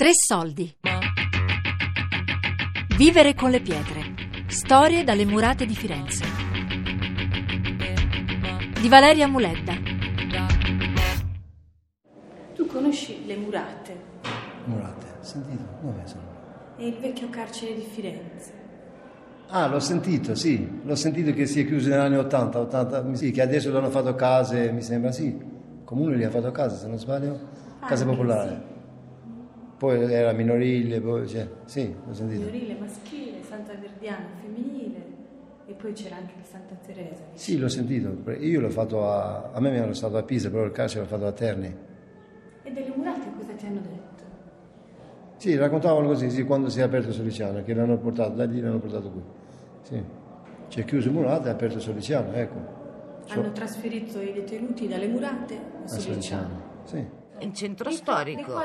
Tre soldi. Vivere con le pietre. Storie dalle murate di Firenze. Di Valeria Muledda. Tu conosci le murate Murate, sentito? Dove sono? e il vecchio carcere di Firenze? Ah, l'ho sentito, sì. L'ho sentito che si è chiuso negli anni 80, 80, sì, che adesso l'hanno fatto case, mi sembra, sì. Il comune li ha fatto case, se non sbaglio. Case Ah, popolari. sì. Poi era minorile, poi, cioè, sì, l'ho sentito. Minorile maschile, Santa Verdiana femminile e poi c'era anche il Santa Teresa. Sì, l'ho sentito. Io l'ho fatto a... A me mi hanno stato a Pisa, però il carcere l'ho fatto a Terni. E delle murate cosa ti hanno detto? Sì, raccontavano così, sì, quando si è aperto Soliciano, che l'hanno portato, da lì l'hanno portato qui. Sì. C'è chiuso Murate e aperto Soliciano, ecco. Hanno trasferito i detenuti dalle murate a A Soliciano. Sì. Il centro Di qua- storico.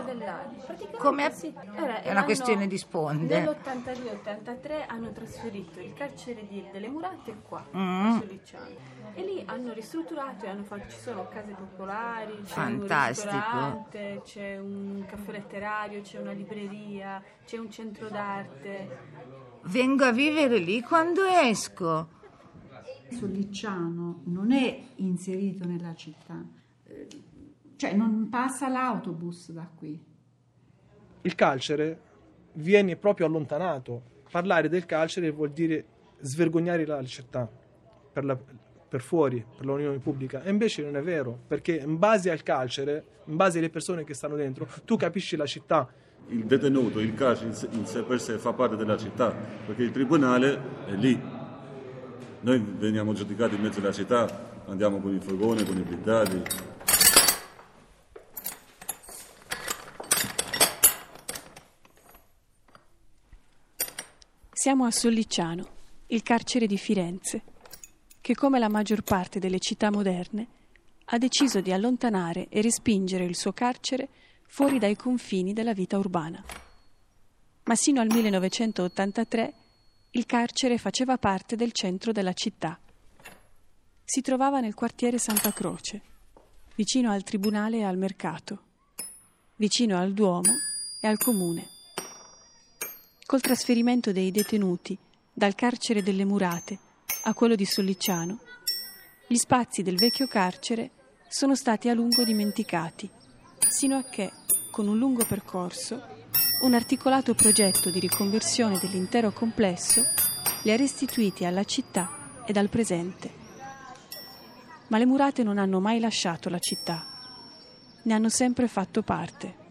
Come- sì. Era- è una questione di sponde. Nell'82-83 hanno trasferito il carcere di- delle murate qua, Mm. a Soliciano. E lì hanno ristrutturato e hanno fatto, ci sono case popolari, c'è Fantastico. un ristorante, c'è un caffè letterario, c'è una libreria, c'è un centro d'arte. Vengo a vivere lì quando esco. Sollicciano non è inserito nella città, eh, cioè non passa l'autobus da qui. il carcere viene proprio allontanato. Parlare del carcere vuol dire svergognare la città per, la- per fuori, per l'unione pubblica. E invece non è vero, perché in base al carcere, in base alle persone che stanno dentro, tu capisci la città. Il detenuto, il carcere in sé- in sé per sé fa parte della città, perché il tribunale è lì. Noi veniamo giudicati in mezzo alla città, andiamo con i furgoni, con i blindati. Siamo a Sollicciano, il carcere di Firenze, che come la maggior parte delle città moderne ha deciso di allontanare e respingere il suo carcere fuori dai confini della vita urbana. Ma sino al 1983 il carcere faceva parte del centro della città. Si trovava nel quartiere Santa Croce, vicino al tribunale e al mercato, vicino al Duomo e al comune. Col trasferimento dei detenuti dal carcere delle Murate a quello di Sollicciano, gli spazi del vecchio carcere sono stati a lungo dimenticati, sino a che, con un lungo percorso, un articolato progetto di riconversione dell'intero complesso li ha restituiti alla città ed al presente. Ma le murate non hanno mai lasciato la città, ne hanno sempre fatto parte.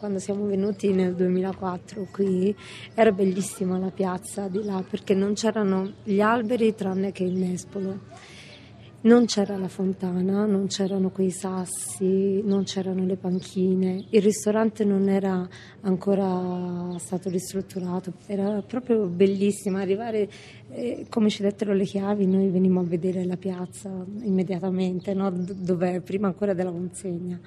Quando siamo venuti nel 2004 qui era bellissima la piazza di là perché non c'erano gli alberi tranne che il nespolo. Non c'era la fontana, non c'erano quei sassi, non c'erano le panchine, il ristorante non era ancora stato ristrutturato, era proprio bellissimo arrivare, eh, come ci dettero le chiavi, noi venimmo a vedere la piazza immediatamente, no? D- dov'è, prima ancora della consegna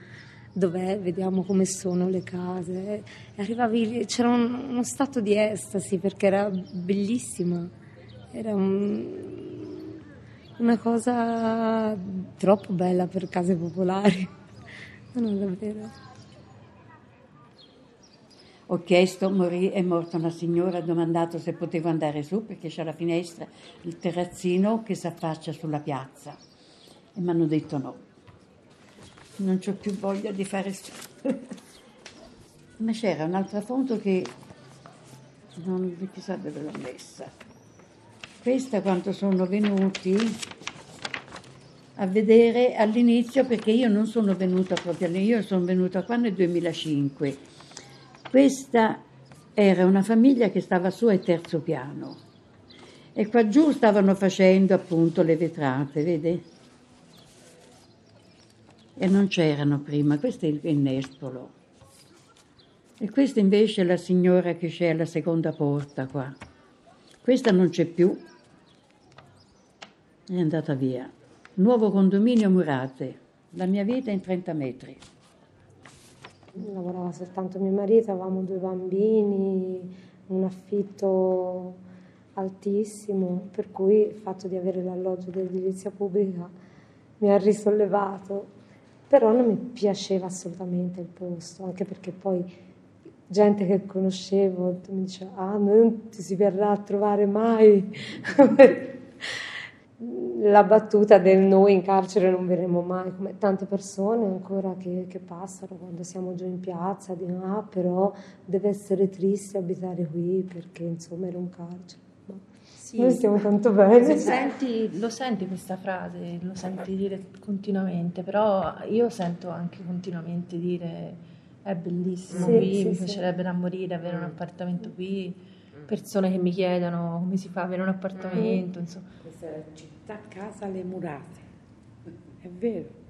dov'è, vediamo come sono le case. E Arrivavi, c'era un- uno stato di estasi perché era bellissima, era un- una cosa troppo bella per case popolari. No, no, davvero. Ho chiesto, morì, è morta una signora, ho domandato se potevo andare su perché c'è la finestra, il terrazzino che si affaccia sulla piazza. E mi hanno detto no. Non ho più voglia di fare... Ma c'era un'altra foto che non chissà dove l'ho messa. Questa quando sono venuti a vedere all'inizio perché io non sono venuta proprio all'inizio, io sono venuta qua nel 2005. Questa era una famiglia che stava su al terzo piano e qua giù stavano facendo appunto le vetrate, vedi? E non c'erano prima, questo è il nespolo. E questa invece è la signora che c'è alla seconda porta qua. Questa non c'è più, è andata via. Nuovo condominio Murate, la mia vita in 30 metri. Lavorava soltanto mio marito, avevamo due bambini, un affitto altissimo, per cui il fatto di avere l'alloggio dell'edilizia pubblica mi ha risollevato però non mi piaceva assolutamente il posto, anche perché poi gente che conoscevo mi diceva ah non ti si verrà a trovare mai la battuta del noi in carcere non verremo mai, come tante persone ancora che, che passano quando siamo giù in piazza, dicono ah però deve essere triste abitare qui perché insomma era un carcere. Sì. Noi stiamo tanto bene. Senti, lo senti questa frase, lo senti dire continuamente, però io sento anche continuamente dire è bellissimo Sì, qui, sì, mi sì. piacerebbe da morire avere un appartamento qui, persone che mi chiedono come si fa ad avere un appartamento, insomma. Questa è la città casa alle murate. È vero.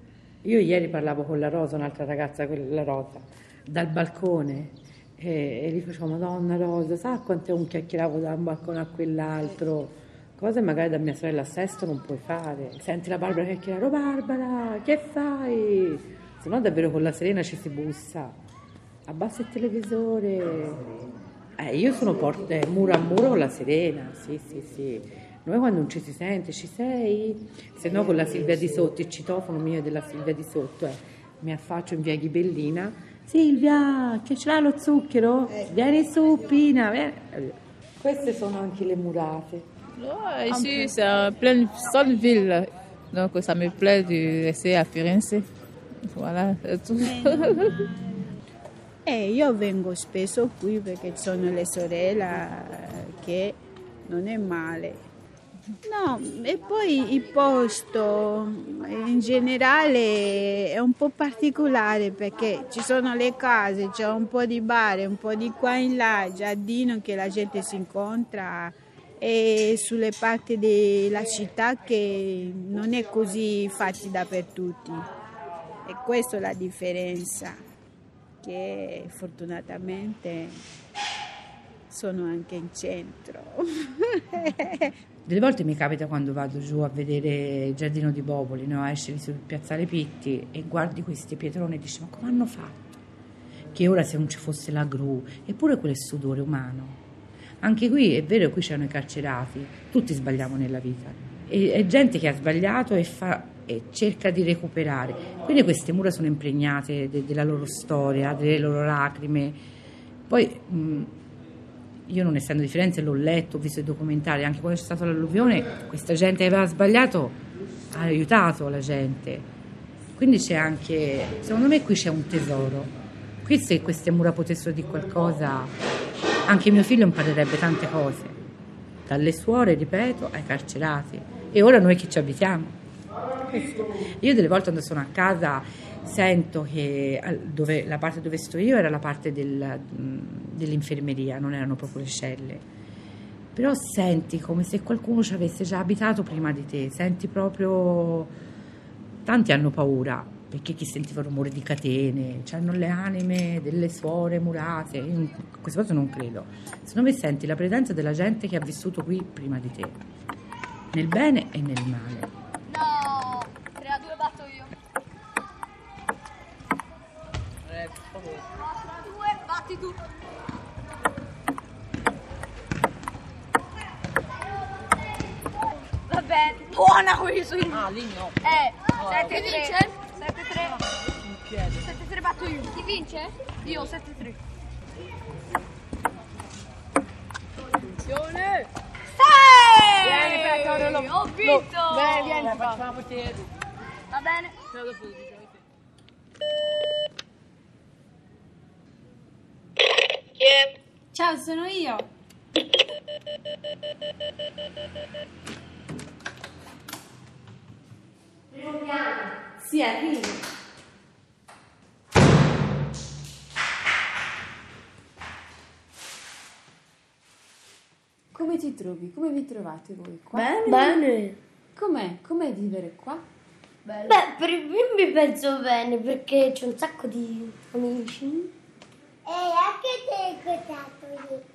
Io ieri parlavo con la Rosa, un'altra ragazza, quella Rosa, dal balcone e, gli facevo, Madonna Rosa, sa quante un chiacchieravo da un balcone a quell'altro? Cose magari da mia sorella a Sesto non puoi fare. Senti la Barbara chiacchierare, oh Barbara, che fai? Se no davvero con la Serena ci si bussa. Abbassa il televisore. Eh, io sono porte muro a muro con la Serena, sì, sì, sì. Noi quando non ci si sente, ci sei? Se no con la Silvia di sotto, il citofono mio è della Silvia di sotto, eh. mi affaccio in via Ghibellina. Silvia, che ce l'ha lo zucchero? Vieni su, Pina. vieni. Queste sono anche le murate. Ouais, ici, c'est en pleine seule ville. Donc, ça me plaît de rester à Firenze. Voilà, c'est tout. Eh, io vengo spesso qui perché ci sono le sorelle che non è male. No, e poi il posto in generale è un po' particolare perché ci sono le case, c'è un po' di bar, un po' di qua in là, giardino che la gente si incontra e sulle parti della città che non è così facile dappertutto. E questa è la differenza che fortunatamente sono anche in centro. Delle volte mi capita quando vado giù a vedere il giardino di Boboli, no? esci sul piazzale Pitti e guardi questi pietroni e dici ma come hanno fatto? Che ora se non ci fosse la gru, eppure quel sudore umano. Anche qui è vero, qui c'erano i carcerati, tutti sbagliamo nella vita. E, è gente che ha sbagliato e, fa, e cerca di recuperare. Quindi queste mura sono impregnate de- della loro storia, delle loro lacrime. Poi mh, io non essendo di Firenze l'ho letto, ho visto i documentari, anche quando c'è stata l'alluvione, questa gente aveva sbagliato ha aiutato la gente. Quindi c'è anche, secondo me qui c'è un tesoro. Qui se queste mura potessero dire qualcosa, anche mio figlio imparerebbe tante cose, dalle suore, ripeto, ai carcerati. E ora noi che ci abitiamo. Io delle volte quando sono a casa sento che dove- la parte dove sto io era la parte del- dell'infermeria, non erano proprio le celle. Però senti come se qualcuno ci avesse già abitato prima di te, senti proprio... Tanti hanno paura, perché chi sentiva rumore di catene, hanno le anime delle suore murate, io in queste cose non credo. Secondo me senti la presenza della gente che ha vissuto qui prima di te, nel bene e nel male. No, 3 a 2 batto io. 4 a 2, batti tu. Va bene, buona qui su. Ah, lì no. Eh, 7 3. vince? 7 3. 7 3 batto io. Chi vince? Io 7 3. Attenzione! Sei! Vieni, Pettore, lo- Ho vinto! lo- vieni, vieni, Va facciamo bene. Ciao, sono io. Primo piano. Sì, arrivo. Come ti trovi? Come vi trovate voi qua? Bene. Bene. Com'è? Com'è vivere qua? Beh, per io mi penso bene perché c'è un sacco di amici. E anche te cotato lì.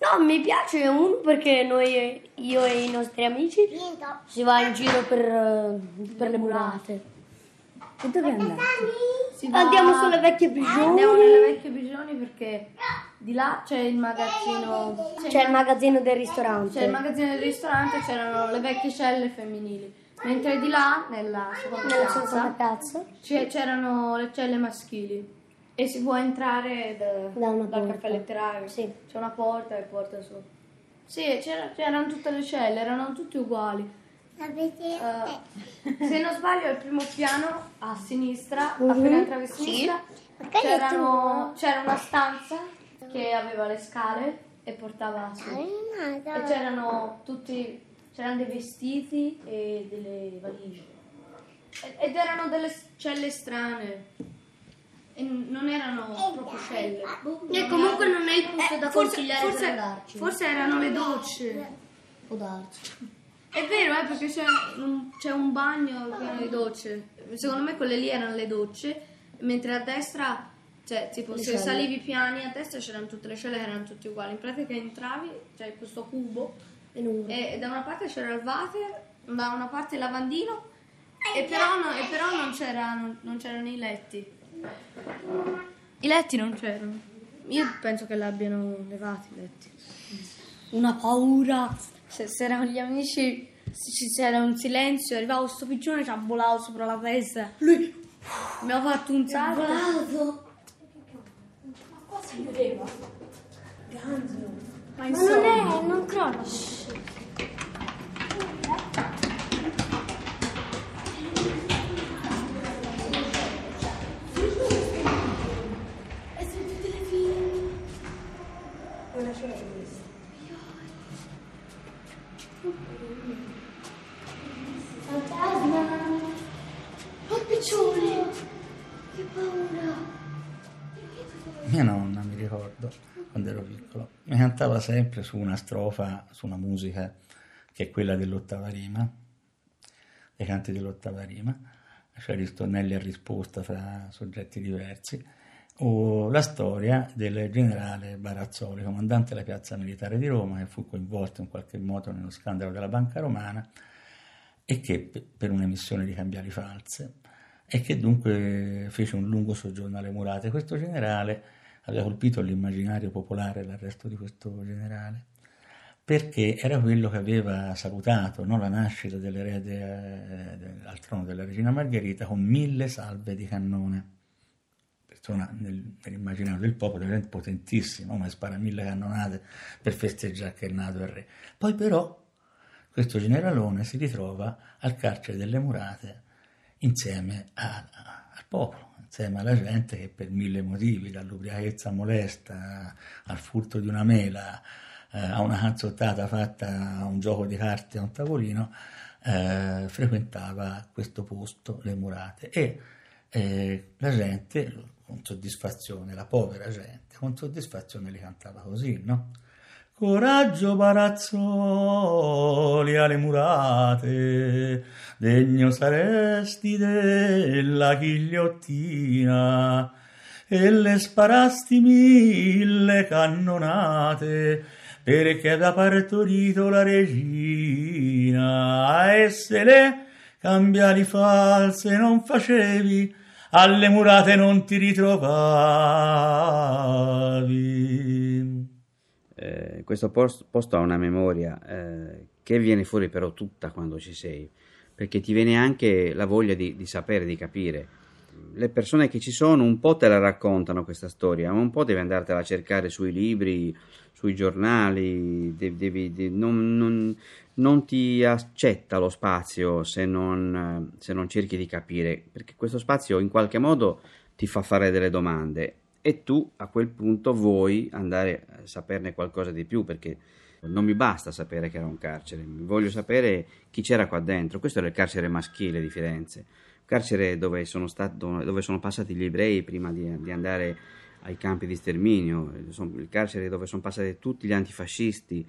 No, mi piace uno perché noi, io e i nostri amici, si va in giro per, eh, per le murate. E dove andate? Andiamo sulle vecchie prigioni. Andiamo nelle vecchie prigioni perché di là c'è il magazzino. C'è il magazzino del ristorante. C'è il magazzino del ristorante, c'erano le vecchie celle femminili. Mentre di là, nella seconda Nella piazza, seconda piazza. c'è- c'erano le celle maschili e si può entrare da- una dal porta. caffè letterario. C'è una porta e porta su. Sì, c'era- c'erano tutte le celle, erano tutte uguali. Eh, se non sbaglio, il primo piano a sinistra, Mhm. appena entravi a Sì. sinistra, c'erano- c'era una stanza che aveva le scale e portava su. E c'erano tutti, c'erano dei vestiti e delle valigie. Ed erano delle celle strane. E non erano proprio celle. E comunque non è il posto da Eh, forse- consigliare forse- per andarci. Forse erano le docce. Può darsi. È vero, eh, perché c'è un, c'è un bagno pieno di docce. Secondo me quelle lì erano le docce, mentre a destra, cioè, tipo, Le se celle. salivi piani, a destra c'erano tutte le celle che erano tutte uguali. In pratica entravi, c'è questo cubo, e da una parte c'era il water, da una parte il lavandino, e però, no- e però non, c'era- non- non c'erano i letti. I letti non c'erano. Io penso che l'abbiano levati i letti. Una paura. Se, se erano gli amici, se ci- c'era un silenzio, arrivava questo piccione ci ha volato sopra la testa. Lui mi ha fatto un salto. volato? Ma qua si vedeva. Ganzo. Ma Ma non è, non crolla. Quando ero piccolo, mi cantava sempre su una strofa, su una musica che è quella dell'ottava rima, dei canti dell'ottava rima, cioè ristornelli a risposta fra soggetti diversi, o la storia del generale Barazzoli, comandante della piazza militare di Roma, che fu coinvolto in qualche modo nello scandalo della banca romana e che pe- per un'emissione di cambiali false e che dunque fece un lungo soggiorno alle murate. Questo generale aveva colpito l'immaginario popolare l'arresto di questo generale perché era quello che aveva salutato no, la nascita dell'erede eh, al trono della regina Margherita con mille salve di cannone. Persona nel- nell'immaginario del popolo veramente potentissimo, ma spara mille cannonate per festeggiare che è nato il re. Poi però questo generalone si ritrova al carcere delle murate insieme a- a- al popolo, insieme alla gente che per mille motivi, dall'ubriachezza molesta al furto di una mela, eh, a una canzottata fatta a un gioco di carte a un tavolino, eh, frequentava questo posto, le murate. E eh, la gente, con soddisfazione, la povera gente, con soddisfazione li cantava così, no? Coraggio Barazzoli alle murate, degno saresti della ghigliottina, e le sparasti mille cannonate, perché da partorito la regina, e se le cambiali false non facevi, alle murate non ti ritrovavi. Eh, questo post- posto ha una memoria eh, che viene fuori però tutta quando ci sei, perché ti viene anche la voglia di, di sapere, di capire. Le persone che ci sono un po' te la raccontano questa storia, ma un po' devi andartela a cercare sui libri, sui giornali, devi- devi- de- non, non- non ti accetta lo spazio se non, se non cerchi di capire, perché questo spazio in qualche modo ti fa fare delle domande e tu a quel punto vuoi andare a saperne qualcosa di più perché non mi basta sapere che era un carcere, voglio sapere chi c'era qua dentro. Questo era il carcere maschile di Firenze, carcere dove sono, stato, dove sono passati gli ebrei prima di, di andare ai campi di sterminio, il carcere dove sono passati tutti gli antifascisti,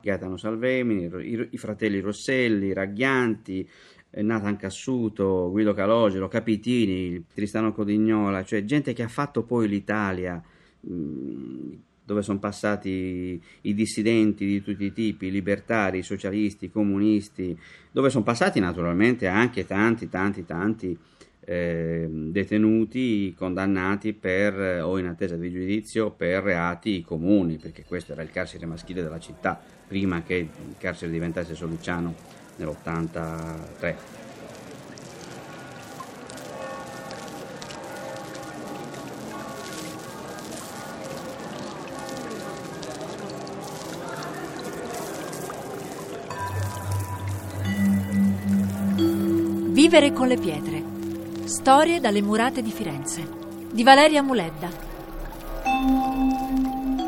Gaetano Salvemini, i, fratelli Rosselli, Raghianti, Nathan Cassuto, Guido Calogero, Capitini, Tristano Codignola, cioè gente che ha fatto poi l'Italia, mh, dove sono passati i dissidenti di tutti i tipi, libertari, socialisti, comunisti, dove sono passati naturalmente anche tanti, tanti, tanti eh, detenuti condannati per o in attesa di giudizio per reati comuni, perché questo era il carcere maschile della città, prima che il carcere diventasse Soluciano nell'83. Vivere con le pietre. Storie dalle murate di Firenze. Di Valeria Muledda.